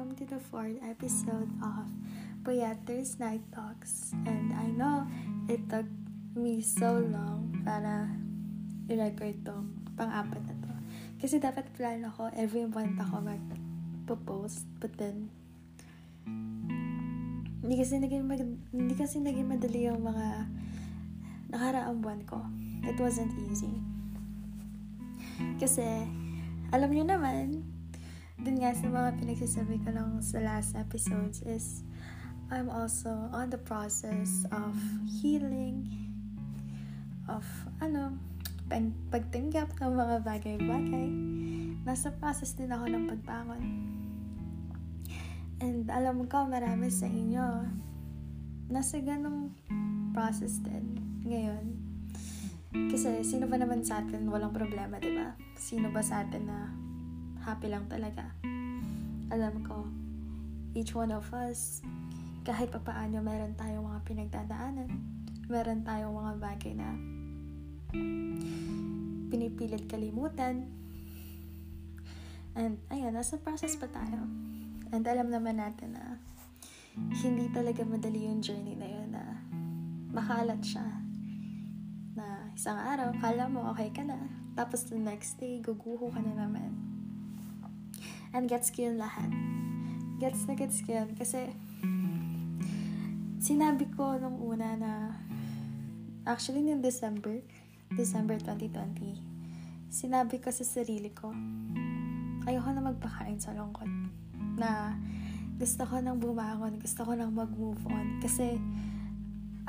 welcome to the fourth episode of Poyaters Night Talks. And I know it took me so long para i-record to, pang-apat na to. Kasi dapat plan ako, every month ako mag-post, but then, hindi kasi naging, mag- hindi kasi naging madali yung mga nakaraang buwan ko. It wasn't easy. Kasi, alam niyo naman, dun nga sa mga pinagsasabi ko lang sa last episodes is I'm also on the process of healing, of ano, pag pagtanggap ng mga bagay-bagay. Nasa process din ako ng pagbangon. And alam ko, marami sa inyo, nasa ganong process din ngayon. Kasi sino ba naman sa atin walang problema, di ba? Sino ba sa atin na happy lang talaga. Alam ko, each one of us, kahit papaano meron tayong mga pinagdadaanan, meron tayong mga bagay na pinipilit kalimutan. And ayun, nasa process pa tayo. And alam naman natin na hindi talaga madali yung journey na yun na makalat siya. Na isang araw, kala mo okay ka na. Tapos the next day, guguho ka na naman and gets ko yun lahat. Gets na gets ko yun. Kasi, sinabi ko nung una na, actually, nung December, December 2020, sinabi ko sa sarili ko, ayoko na magpakain sa lungkot. Na, gusto ko nang bumangon, gusto ko nang mag-move on. Kasi,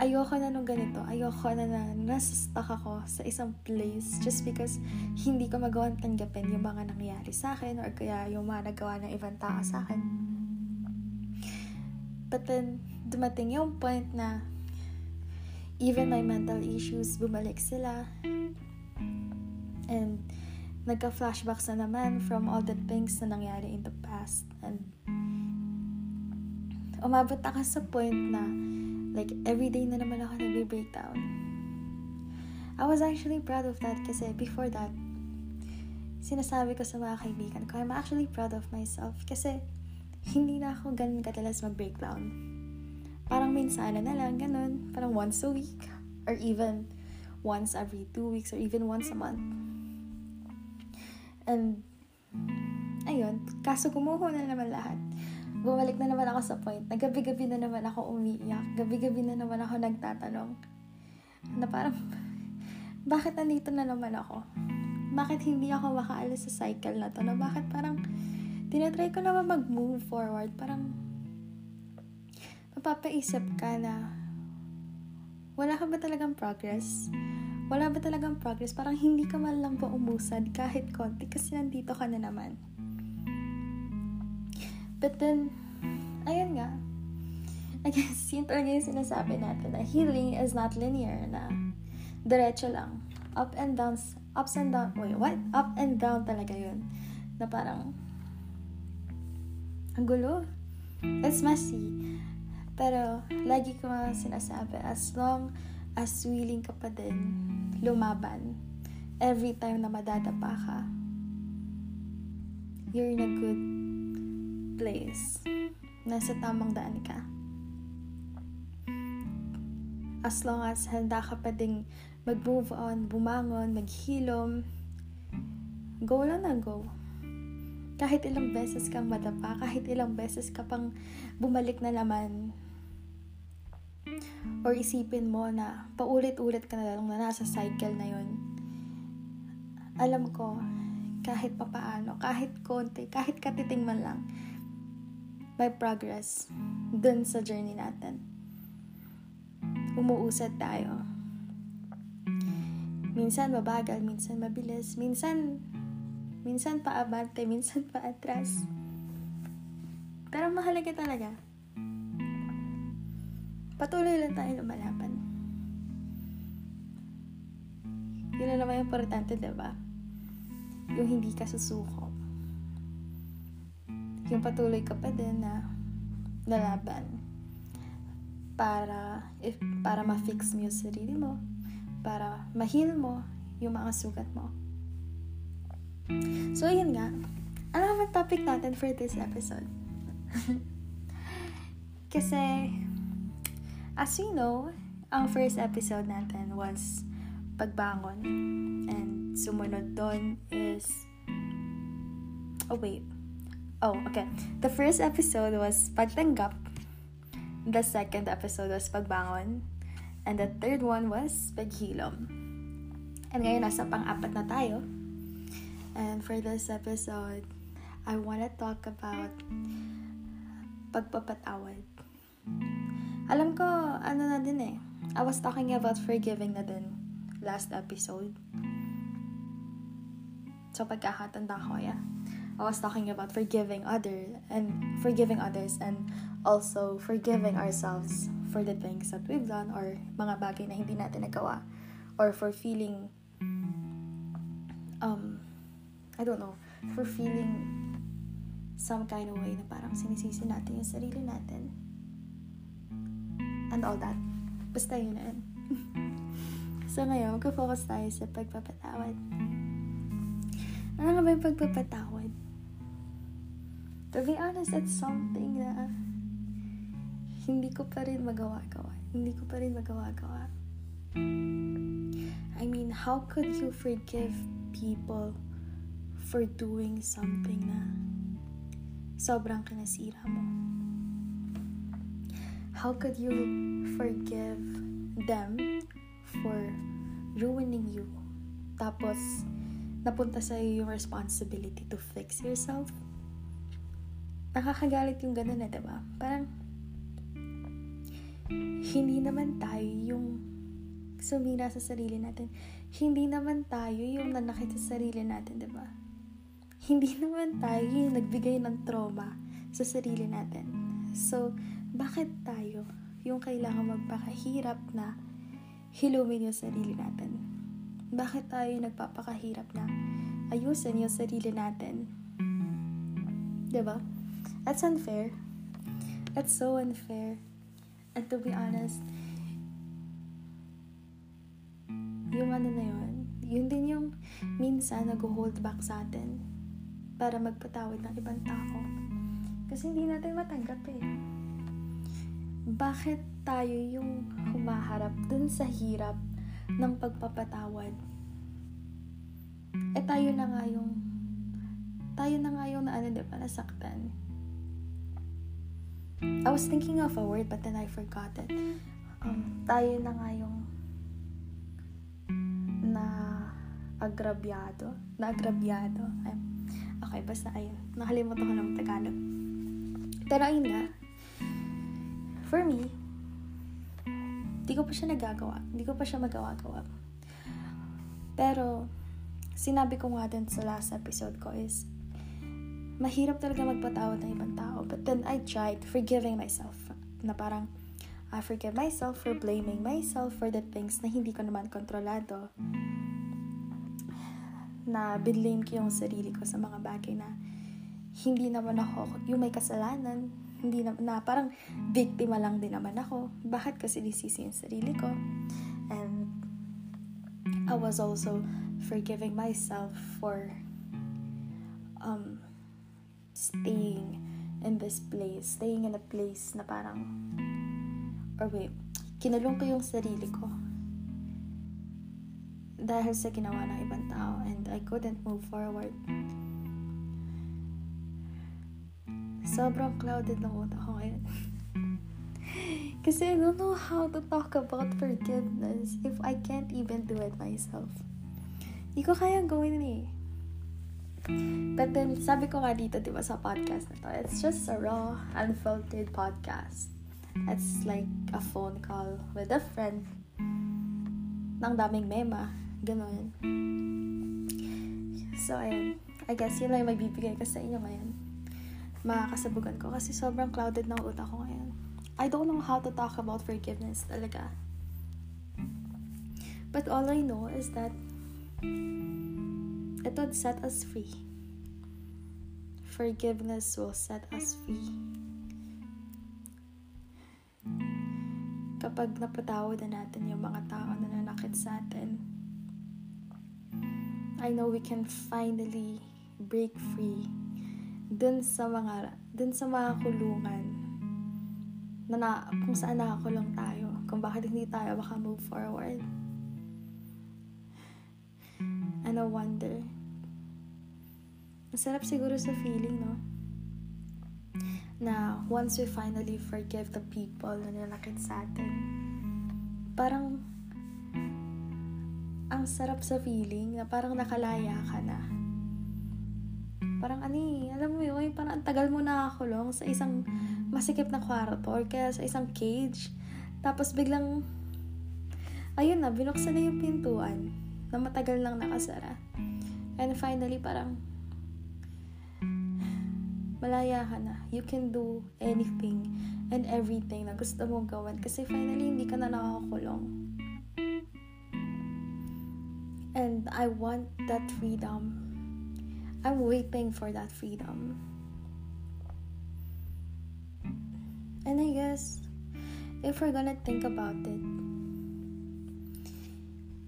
ayoko na nung ganito. Ayoko na na nasa-stuck ako sa isang place just because hindi ko magawang tanggapin yung mga nangyayari sa akin or kaya yung mga nagawa ng ibang tao sa akin. But then, dumating yung point na even my mental issues, bumalik sila. And nagka-flashbacks na naman from all the things na nangyari in the past. And umabot ako sa point na Like, everyday na naman ako nagbe-breakdown. I was actually proud of that kasi before that, sinasabi ko sa mga kaibigan ko, I'm actually proud of myself kasi hindi na ako ganun kadalas mag-breakdown. Parang minsan na lang, ganun. Parang once a week or even once every two weeks or even once a month. And, ayun, kaso kumuho na naman lahat bumalik na naman ako sa point na gabi-gabi na naman ako umiiyak. Gabi-gabi na naman ako nagtatanong. Na parang, bakit nandito na naman ako? Bakit hindi ako makaalis sa cycle na to? Na bakit parang, tinatry ko naman mag-move forward. Parang, mapapaisip ka na, wala ka ba talagang progress? Wala ba talagang progress? Parang hindi ka man lang ba umusad kahit konti kasi nandito ka na naman. But then, ayun nga. I guess, yun talaga yung sinasabi natin na healing is not linear, na diretso lang. Up and down, ups and down, wait, what? Up and down talaga yun. Na parang, ang gulo. It's messy. Pero, lagi ko sinasabi, as long as willing ka pa din lumaban, every time na madadapa ka, you're in a good place. Nasa tamang daan ka. As long as handa ka pa ding mag-move on, bumangon, maghilom, go lang na go. Kahit ilang beses kang madapa, kahit ilang beses ka pang bumalik na naman, or isipin mo na paulit-ulit ka na lang na nasa cycle na yun, alam ko, kahit papaano, kahit konti, kahit katiting man lang, may progress dun sa journey natin. Umuusad tayo. Minsan mabagal, minsan mabilis, minsan minsan paabante, minsan paatras. Pero mahalaga talaga. Patuloy lang tayo lumalaban. Yun na naman yung importante, diba? Yung hindi ka susuko yung patuloy ka pa din na lalaban para if para ma-fix mo yung sarili mo para ma-heal mo yung mga sugat mo so yun nga ano naman topic natin for this episode Kasi, as you know, ang first episode natin was pagbangon. And sumunod doon is... Oh, wait. Oh, okay. The first episode was pagtanggap. The second episode was pagbangon. And the third one was paghilom. And ngayon, nasa pang-apat na tayo. And for this episode, I wanna talk about pagpapatawad. Alam ko, ano na din eh. I was talking about forgiving na din last episode. So, pagkakatanda ko, yeah. I was talking about forgiving others and forgiving others and also forgiving ourselves for the things that we've done or mga bagay na hindi natin nagawa or for feeling um I don't know, for feeling some kind of way na parang sinisisi natin yung sarili natin. And all that. Basta yun na so ngayon, mag-focus tayo sa pagpapatawad. Ano nga ba yung pagpapatawad? To be honest, it's something na hindi ko pa rin magawa-gawa. Hindi ko pa rin magawa-gawa. I mean, how could you forgive people for doing something na sobrang kinasira mo? How could you forgive them for ruining you? Tapos, napunta sa iyo yung responsibility to fix yourself? Nakakagalit yung ganun eh, diba? Parang, hindi naman tayo yung sumira sa sarili natin. Hindi naman tayo yung nanakit sa sarili natin, di ba? hindi naman tayo yung nagbigay ng trauma sa sarili natin. So, bakit tayo yung kailangan magpakahirap na hilumin yung sarili natin? Bakit tayo nagpapakahirap na ayusin yung sarili natin? ba? That's unfair. That's so unfair. And to be honest, yung ano na yun, yun din yung minsan nag-hold back sa atin para magpatawad ng ibang tao. Kasi hindi natin matanggap eh. Bakit tayo yung humaharap dun sa hirap ng pagpapatawad? Eh tayo na nga yung tayo na nga yung na ano diba, nasaktan. I was thinking of a word but then I forgot it. Um, tayo na nga yung na agrabyado. Na agrabyado. I'm Okay, basta ayun. Nakalimutan ko ng Tagalog. Pero ayun nga. For me, di ko pa siya nagagawa. Di ko pa siya magawa-gawa. Pero, sinabi ko nga din sa last episode ko is, mahirap talaga magpatawad ng ibang tao. But then I tried forgiving myself. Na parang, I forgive myself for blaming myself for the things na hindi ko naman kontrolado na binlame ko yung sarili ko sa mga bagay na hindi naman ako yung may kasalanan. Hindi na, na parang biktima lang din naman ako. Bakit kasi disisi yung sarili ko? And I was also forgiving myself for um, staying in this place. Staying in a place na parang or wait, kinulong ko yung sarili ko dahil sa ginawa ng ibang tao and I couldn't move forward. Sobrang clouded ng utak ko ngayon. Kasi I don't know how to talk about forgiveness if I can't even do it myself. Hindi ko kayang gawin eh. But then, sabi ko nga dito, di ba, sa podcast na to, it's just a raw, unfiltered podcast. It's like a phone call with a friend ng daming mema Ganon. So, ayun. I guess yun lang yung magbibigay ko sa inyo ngayon. Makakasabugan ko kasi sobrang clouded ng utak ko ngayon. I don't know how to talk about forgiveness talaga. But all I know is that it would set us free. Forgiveness will set us free. Kapag napatawad na natin yung mga tao na nanakit sa atin, I know we can finally break free dun sa mga dun sa mga kulungan na, na kung saan nakakulong tayo kung bakit hindi tayo baka move forward and I wonder masarap siguro sa feeling no na once we finally forgive the people na nilakit sa atin parang ang sarap sa feeling na parang nakalaya ka na Parang eh, alam mo yun, parang ang tagal mo nakakulong sa isang masikip na kwarto or kaya sa isang cage. Tapos biglang, ayun na, binuksan na yung pintuan na matagal lang nakasara. And finally, parang, malaya ka na. You can do anything and everything na gusto mong gawin kasi finally hindi ka na nakakulong. And I want that freedom I'm waiting for that freedom. And I guess, if we're gonna think about it,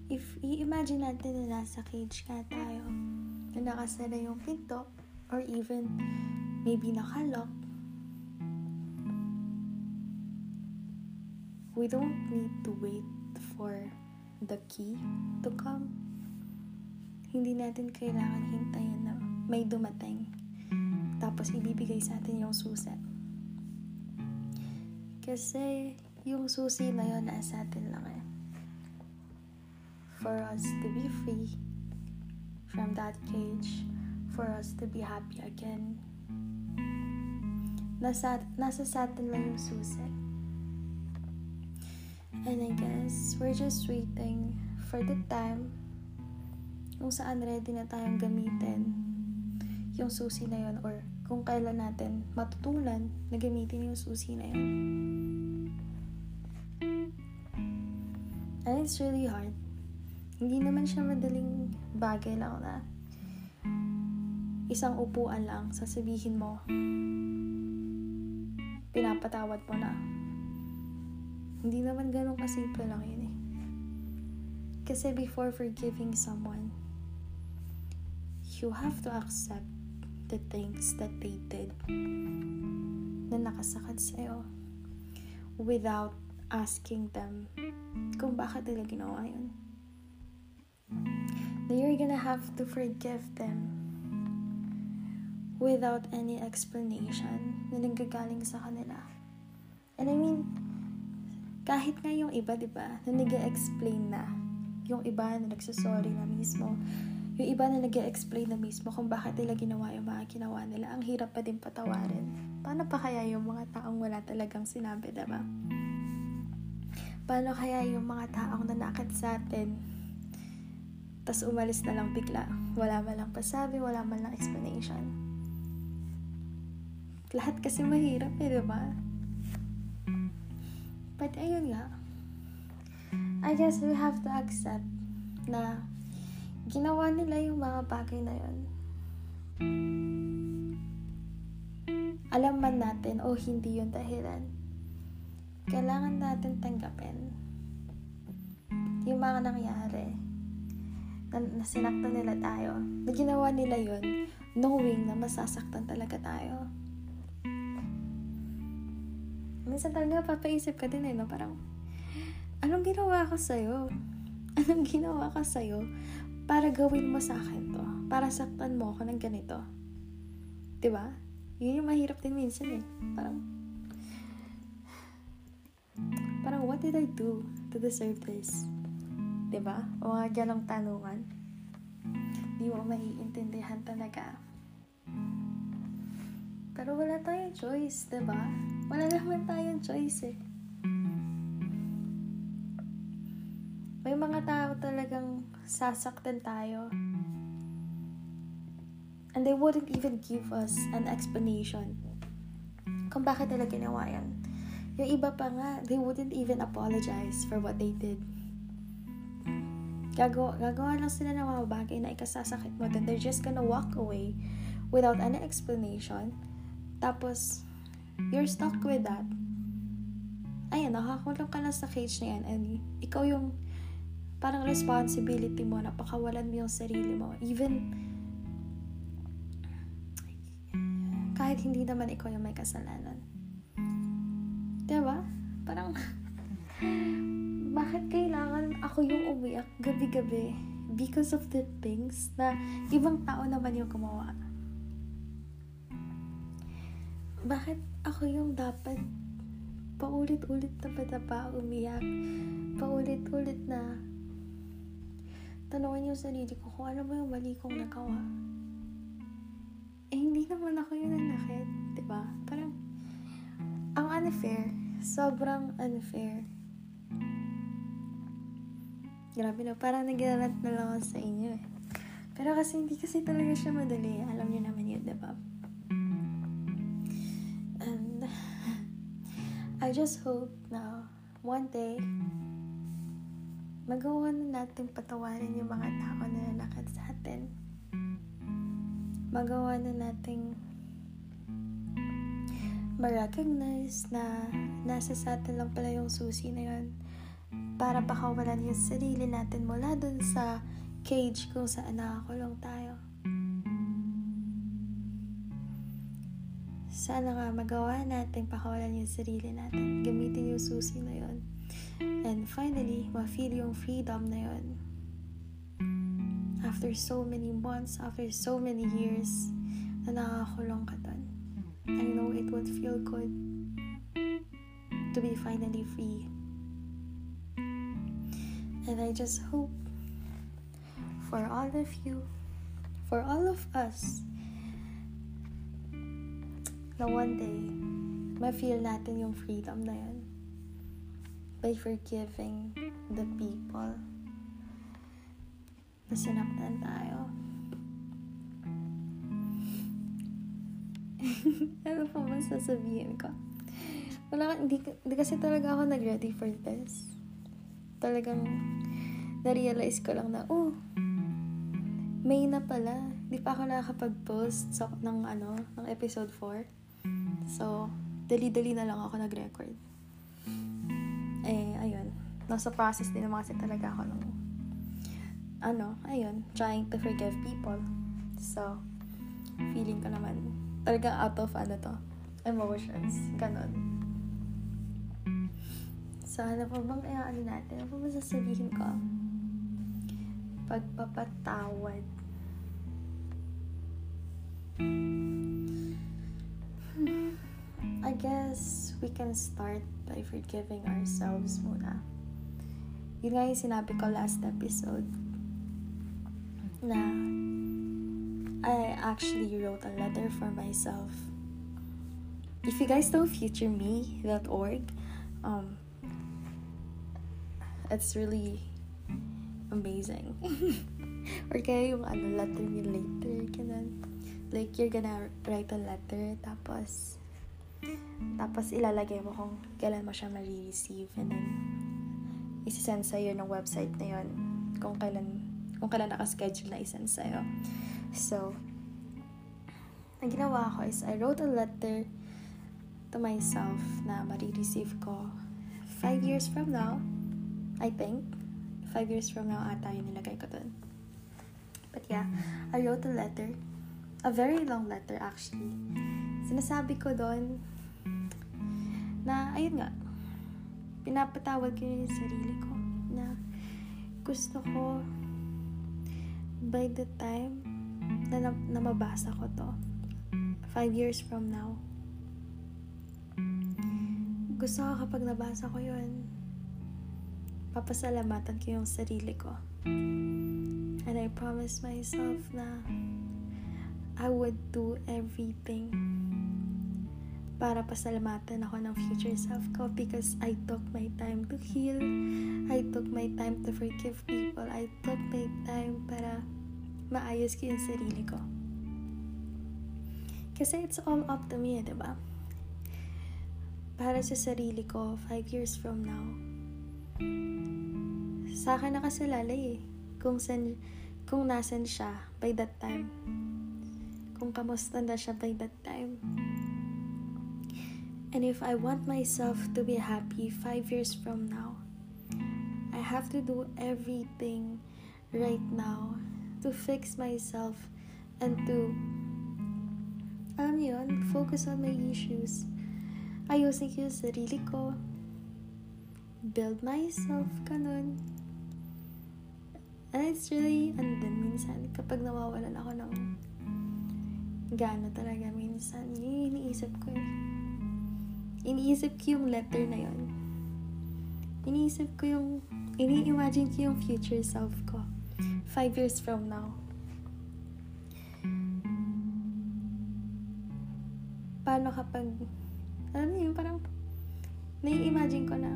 if i-imagine natin na nasa cage ka tayo, na nakasara yung pinto, or even maybe nakalock, we don't need to wait for the key to come. Hindi natin kailangan hintayin na may dumating. Tapos ibibigay sa atin yung susi. Kasi yung susi na yun nasa atin lang eh. For us to be free from that cage. For us to be happy again. Nasa, nasa sa atin lang yung susi. And I guess we're just waiting for the time kung saan ready na tayong gamitin yung susi na yun or kung kailan natin matutunan na gamitin yung susi na yun. And it's really hard. Hindi naman siya madaling bagay lang na isang upuan lang, sasabihin mo, pinapatawad mo na. Hindi naman ganun kasimple lang yun eh. Kasi before forgiving someone, you have to accept the things that they did na nakasakad sa'yo without asking them kung bakit nila ginawa yun. That you're gonna have to forgive them without any explanation na nanggagaling sa kanila. And I mean, kahit nga yung iba, di ba, na nag-explain na, yung iba na nagsasorry na mismo, yung iba na nag explain na mismo kung bakit nila ginawa yung mga ginawa nila, ang hirap pa din patawarin. Paano pa kaya yung mga taong wala talagang sinabi, diba? Paano kaya yung mga taong nanakit sa atin, tas umalis na lang bigla, wala man lang pasabi, wala man lang explanation. Lahat kasi mahirap eh, diba? But ayun nga, I guess we have to accept na ginawa nila yung mga bagay na yun. Alam man natin o oh, hindi yung dahilan. Kailangan natin tanggapin yung mga nangyari na, na sinaktan nila tayo. Na ginawa nila yun knowing na masasaktan talaga tayo. Minsan talaga papaisip ka din eh, no? Parang, anong ginawa ko sa'yo? Anong ginawa ko sa'yo para gawin mo sa akin to. Para saktan mo ako ng ganito. ba? Diba? Yun yung mahirap din minsan eh. Parang, parang what did I do to deserve this? ba? Diba? O mga ganong tanungan. Di mo maiintindihan talaga. Pero wala tayong choice, ba? Diba? Wala naman tayong choice eh. May mga tao talagang sasaktan tayo. And they wouldn't even give us an explanation kung bakit nila ginawa yan. Yung iba pa nga, they wouldn't even apologize for what they did. Gagawa, gagawa lang sila ng mga bagay na ikasasakit mo. Then they're just gonna walk away without any explanation. Tapos, you're stuck with that. Ayan, nakakulong ka na sa cage na yan and ikaw yung parang responsibility mo na pakawalan mo yung sarili mo. Even, kahit hindi naman ikaw yung may kasalanan. Diba? Parang, bakit kailangan ako yung umiyak gabi-gabi because of the things na ibang tao naman yung gumawa? Bakit ako yung dapat paulit-ulit na patapa umiyak? Paulit-ulit na tanongin yung sarili ko kung ano ba yung mali kong nagawa. Eh, hindi naman ako yung nanakit. ba diba? Parang, ang unfair. Sobrang unfair. Grabe na, parang nag-rant na lang ako sa inyo eh. Pero kasi hindi kasi talaga siya madali. Alam niyo naman yun, diba? Just hope na one day, magawa na natin patawarin yung mga tao na nanakit sa atin. Magawa na nating ma-recognize na nasa sa atin lang pala yung susi na yun para pakawalan yung sarili natin mula dun sa cage kung saan nakakulong tayo. Sana nga magawa natin pakawalan yung sarili natin. Gamitin yung susi na yun And finally, ma-feel yung freedom na yun. After so many months, after so many years, na nakakulong ka dun. I know it would feel good to be finally free. And I just hope for all of you, for all of us, na one day, ma-feel natin yung freedom na yun by forgiving the people na sinaktan tayo. ano pa ba sasabihin ko? Wala, hindi, hindi kasi talaga ako nag-ready for this. Talagang na-realize ko lang na, oh, May na pala. Di pa ako nakakapag-post so, ng, ano, ng episode 4. So, dali-dali na lang ako nag-record eh, ayun, nasa process din naman kasi talaga ako ng, ano, ayun, trying to forgive people. So, feeling ko naman, talaga out of, ano to, emotions, ganon. So, ano pa bang ano natin? Ano pa ba sasabihin ko? Pagpapatawad. Hmm. I guess we can start by forgiving ourselves muna. Yun nga yung sinabi ko last episode na I actually wrote a letter for myself. If you guys know futureme.org, um, it's really amazing. or kaya yung ano, letter me later, ganun. Like, you're gonna write a letter, tapos tapos ilalagay mo kung kailan mo siya ma-receive and then isi-send sa'yo ng website na yon kung kailan kung kailan naka-schedule na isend sa'yo. So, ang ginawa ko is I wrote a letter to myself na ma-receive ko 5 years from now. I think. 5 years from now ata yung nilagay ko dun. But yeah, I wrote a letter. A very long letter actually. Sinasabi ko doon na, ayun nga, pinapatawad ko yung sarili ko na gusto ko by the time na, na, na mabasa ko to, five years from now, gusto ko kapag nabasa ko yun, papasalamatan ko yung sarili ko. And I promised myself na I would do everything para pasalamatan ako ng future self ko because I took my time to heal. I took my time to forgive people. I took my time para maayos ko yung sarili ko. Kasi it's all up to me, di ba? Para sa sarili ko, five years from now, sa akin nakasalalay eh. Kung, san, kung nasan siya by that time. Kung kamusta na siya by that time. And if I want myself to be happy five years from now, I have to do everything right now to fix myself and to alam niyo yun, focus on my issues. Ayusin ko yung sarili ko. Build myself, ganun. And it's really, and then minsan, kapag nawawalan ako ng gana talaga, minsan, yun iniisip ko eh. Iniisip ko yung letter na yun. Iniisip ko yung, ini-imagine ko yung future self ko. Five years from now. Paano kapag, alam niyo parang, nai-imagine ko na,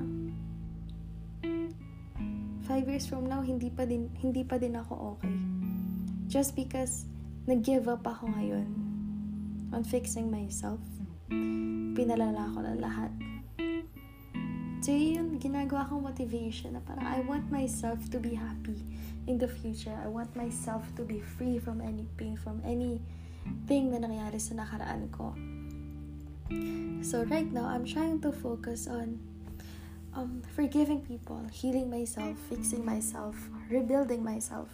five years from now, hindi pa din, hindi pa din ako okay. Just because, nag-give up ako ngayon on fixing myself. Pinalala ko na lahat. So, yun, ginagawa kong motivation na parang I want myself to be happy in the future. I want myself to be free from any pain, from any thing na nangyari sa nakaraan ko. So, right now, I'm trying to focus on um, forgiving people, healing myself, fixing myself, rebuilding myself.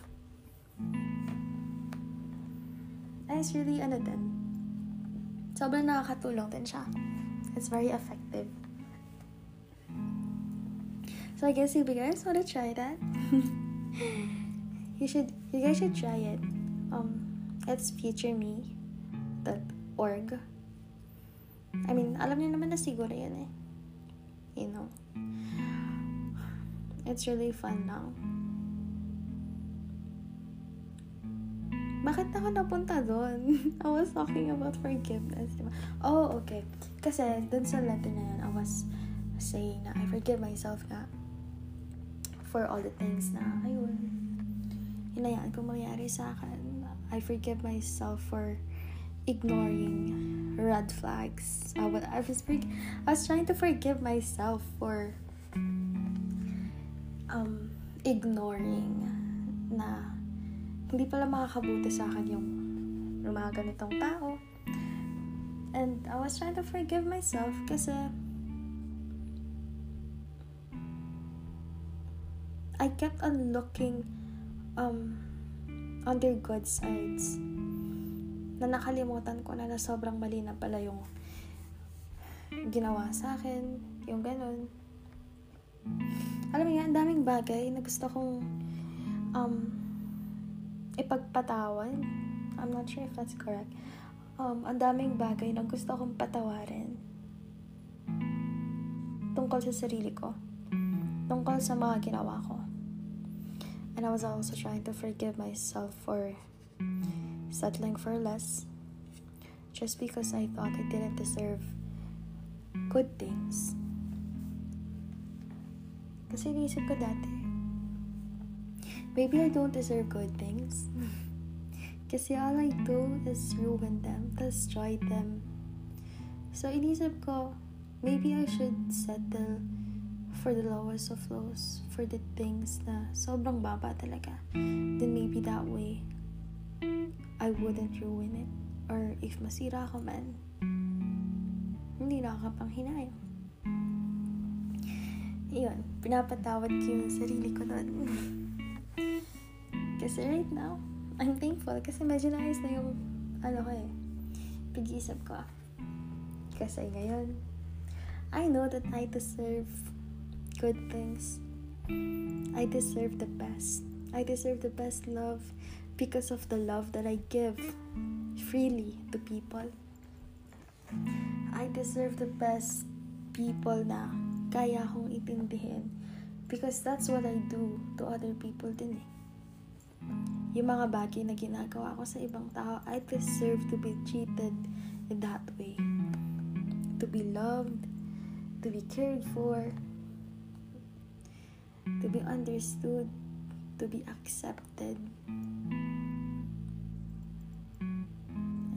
And it's really, ano din, sobrang nakakatulong din siya. It's very effective. So I guess if you guys want to try that, you should, you guys should try it. Um, it's futureme.org. I mean, alam niyo naman na siguro yan eh. You know. It's really fun now. Bakit ako napunta doon? I was talking about forgiveness. Diba? Oh, okay. Kasi dun sa letter na yan, I was saying na I forgive myself nga for all the things na, ayun, hinayaan ko mangyari sa akin. I forgive myself for ignoring red flags. I was, I was, I was trying to forgive myself for um, ignoring na hindi pala makakabuti sa akin yung, mga ganitong tao. And I was trying to forgive myself kasi I kept on looking um, on their good sides na nakalimutan ko na na sobrang mali na pala yung ginawa sa akin, yung ganun alam mo yan, daming bagay na gusto kong um, ipagpatawan. I'm not sure if that's correct. Um, ang daming bagay na gusto kong patawarin tungkol sa sarili ko. Tungkol sa mga ginawa ko. And I was also trying to forgive myself for settling for less just because I thought I didn't deserve good things. Kasi iniisip ko dati, maybe I don't deserve good things. Kasi all I do is ruin them, destroy them. So iniisip ko, maybe I should settle for the lowest of lows, for the things na sobrang baba talaga. Then maybe that way, I wouldn't ruin it. Or if masira ako man, hindi na ako pang hinayang yun, pinapatawad ko yung sarili ko doon. kasi right now, I'm thankful kasi medyo naayos na yung, ano ko eh, pag-iisip ko. Kasi ngayon, I know that I deserve good things. I deserve the best. I deserve the best love because of the love that I give freely to people. I deserve the best people na kaya akong itindihin. Because that's what I do to other people din eh. Yung mga bagay na ginagawa ko sa ibang tao, I deserve to be treated in that way. To be loved, to be cared for, to be understood, to be accepted.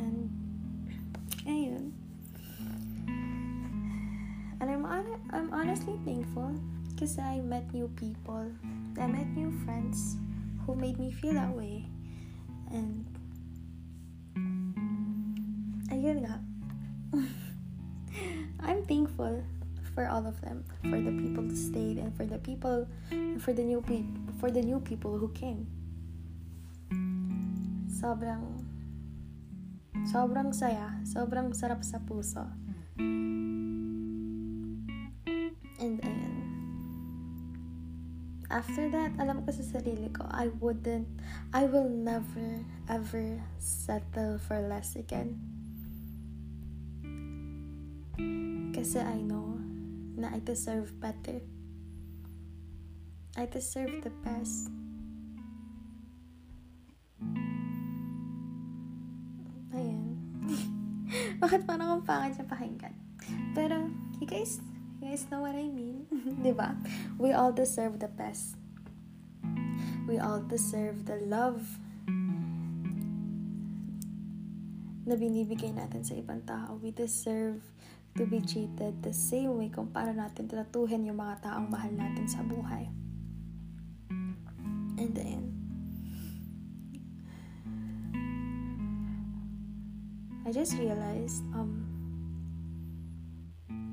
And, ayun. And I'm, on- I'm honestly thankful because I met new people. I met new friends who made me feel that mm. way. And, ayun nga. I'm thankful for all of them, for the people who stayed and for the people for the new people for the new people who came. Sobrang Sobrang saya. Sobrang sarap sa puso. Mm. After that, alam ko sa sarili ko, I wouldn't, I will never, ever settle for less again. Kasi I know na I deserve better. I deserve the best. Ayan. Bakit parang ang pangit siya pakinggan? Pero, you guys, you guys know what I mean? di ba? We all deserve the best. We all deserve the love na binibigay natin sa ibang tao. We deserve to be treated the same way kung paano natin tratuhin yung mga taong mahal natin sa buhay. And then, I just realized, um,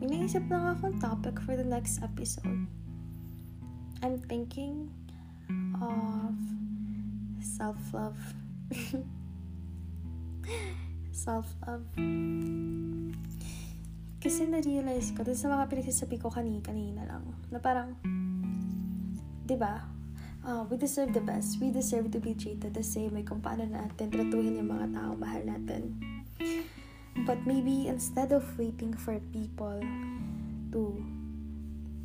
iniisip lang akong topic for the next episode. I'm thinking of self-love. self-love. Kasi na-realize ko, dun sa mga pinagsasabi ko kanina, kanina lang, na parang, di ba, uh, we deserve the best. We deserve to be treated the same way kung paano natin tratuhin yung mga tao mahal natin. But maybe instead of waiting for people to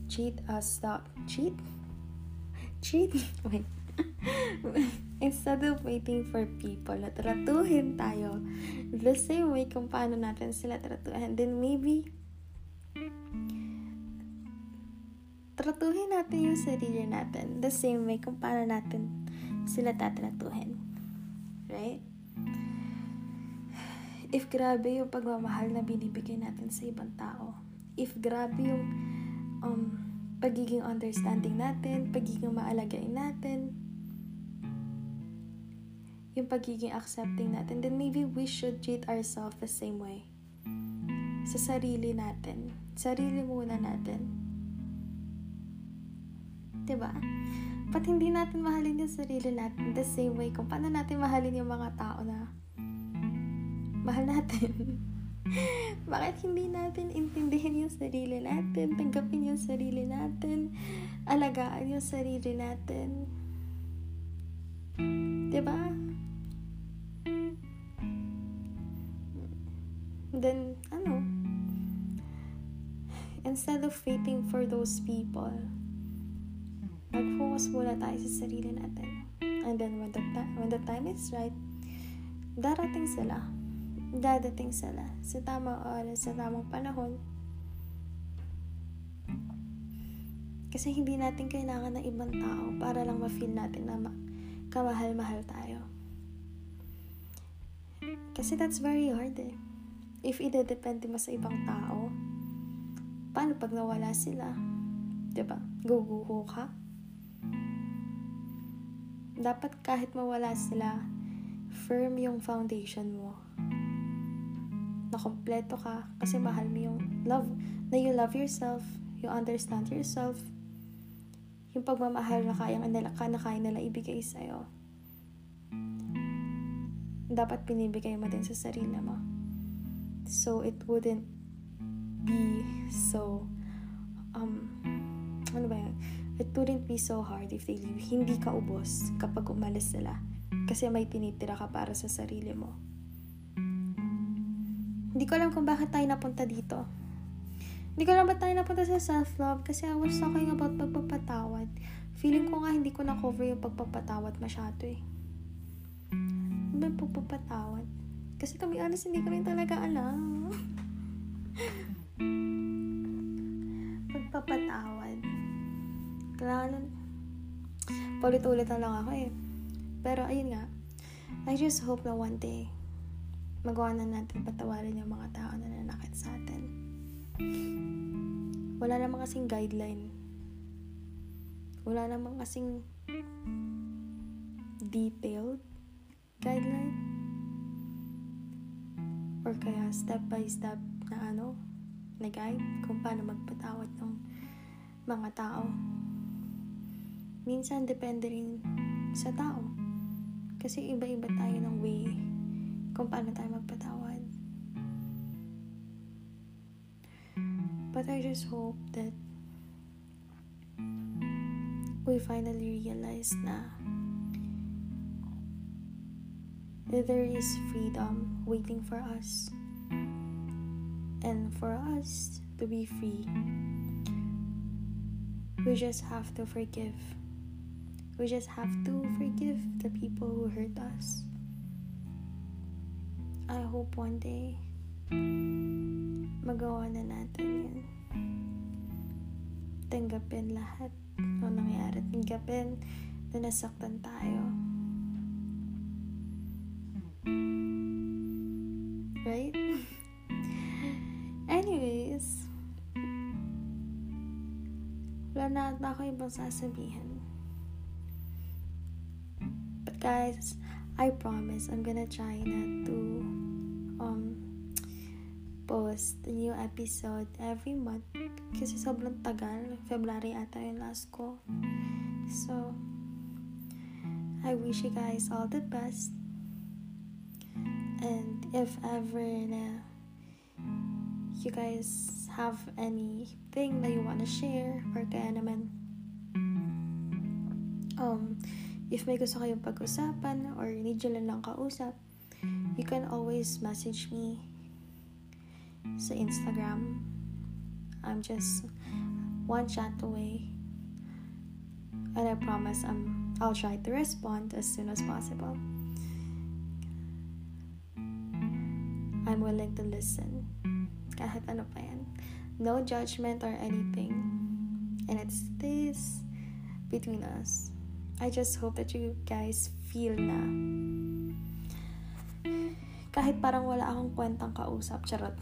cheat us, stop, cheat? Cheat? Wait. instead of waiting for people na tratuhin tayo the same way kung paano natin sila tratuhin, then maybe tratuhin natin yung sarili natin the same way kung paano natin sila tatratuhin. Right? If grabe yung pagmamahal na binibigay natin sa ibang tao, if grabe yung um, pagiging understanding natin, pagiging maalagain natin, yung pagiging accepting natin, then maybe we should treat ourselves the same way. Sa sarili natin. Sarili muna natin. ba? Diba? Ba't hindi natin mahalin yung sarili natin the same way kung paano natin mahalin yung mga tao na mahal natin? Bakit hindi natin intindihin yung sarili natin, tanggapin yung sarili natin, alagaan yung sarili natin? Diba? Then, ano? Instead of waiting for those people, mag-focus muna tayo sa sarili natin. And then, when the, ta- when the time is right, darating sila. Dadating sila sa tamang oras, sa tamang panahon. Kasi hindi natin kailangan ng ibang tao para lang ma-feel natin na ma- kamahal-mahal tayo. Kasi that's very hard eh. If idedepende mo sa ibang tao, paano pag nawala sila? ba? Diba? Guguho ka? Dapat kahit mawala sila, firm yung foundation mo. Na kompleto ka kasi mahal mo yung love, na you love yourself, you understand yourself, yung pagmamahal na kayang nila, na kaya nila ibigay sa'yo. Dapat pinibigay mo din sa sarili mo. So, it wouldn't be so, um, ano ba yan? It wouldn't be so hard if they leave. Hindi ka ubos kapag umalis sila. Kasi may tinitira ka para sa sarili mo. Hindi ko alam kung bakit tayo napunta dito. Hindi ko alam ba't tayo napunta sa self-love kasi I was talking about pagpapatawad. Feeling ko nga hindi ko na-cover yung pagpapatawad masyado eh. Ano ba yung pagpapatawad? Kasi kami honest, hindi kami talaga alam. pagpapatawad kailangan paulit-ulit na lang ako eh. Pero ayun nga, I just hope na one day, magawa na natin patawarin yung mga tao na nanakit sa atin. Wala namang kasing guideline. Wala namang kasing detailed guideline. Or kaya step by step na ano, na guide kung paano magpatawad ng mga tao minsan depende rin sa tao. Kasi iba-iba tayo ng way kung paano tayo magpatawad. But I just hope that we finally realize na there is freedom waiting for us. And for us to be free we just have to forgive. We just have to forgive the people who hurt us I hope one day magawa na natin yun. Tanggapin lahat ng nangyari. Tanggapin na nasaktan tayo. Right? Anyways wala na ata ako ibang sasabihin. But guys I promise I'm gonna try not to post a new episode every month kasi sobrang tagal February ata yung last ko. So I wish you guys all the best. And if ever na you guys have anything that you want to share or kaya naman um if may gusto kayong pag-usapan or need nyo lang kausap you can always message me sa Instagram. I'm just one chat away. And I promise I'm, I'll try to respond as soon as possible. I'm willing to listen. Kahit ano pa yan. No judgment or anything. And it's this between us. I just hope that you guys feel na kahit parang wala akong kwentang kausap, charot.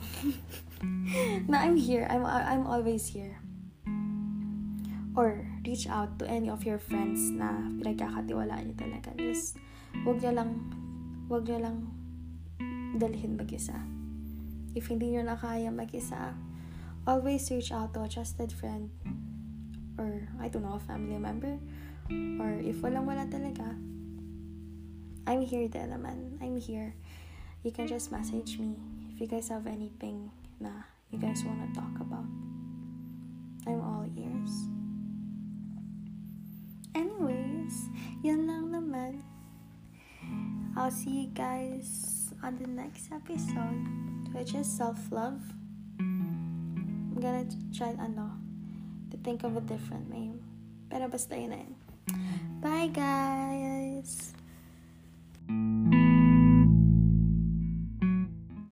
na I'm here, I'm, I'm always here. Or reach out to any of your friends na pinagkakatiwalaan niyo talaga. Just, wag niyo lang, wag niyo lang dalhin mag-isa. If hindi niyo na kaya mag-isa, always reach out to a trusted friend or, I don't know, a family member. Or if walang wala talaga, I'm here din naman. I'm here you can just message me if you guys have anything na you guys want to talk about. I'm all ears. Anyways, yun lang naman. I'll see you guys on the next episode, which is self-love. I'm gonna try, ano, to think of a different name. Pero basta yun na yun. Bye, guys!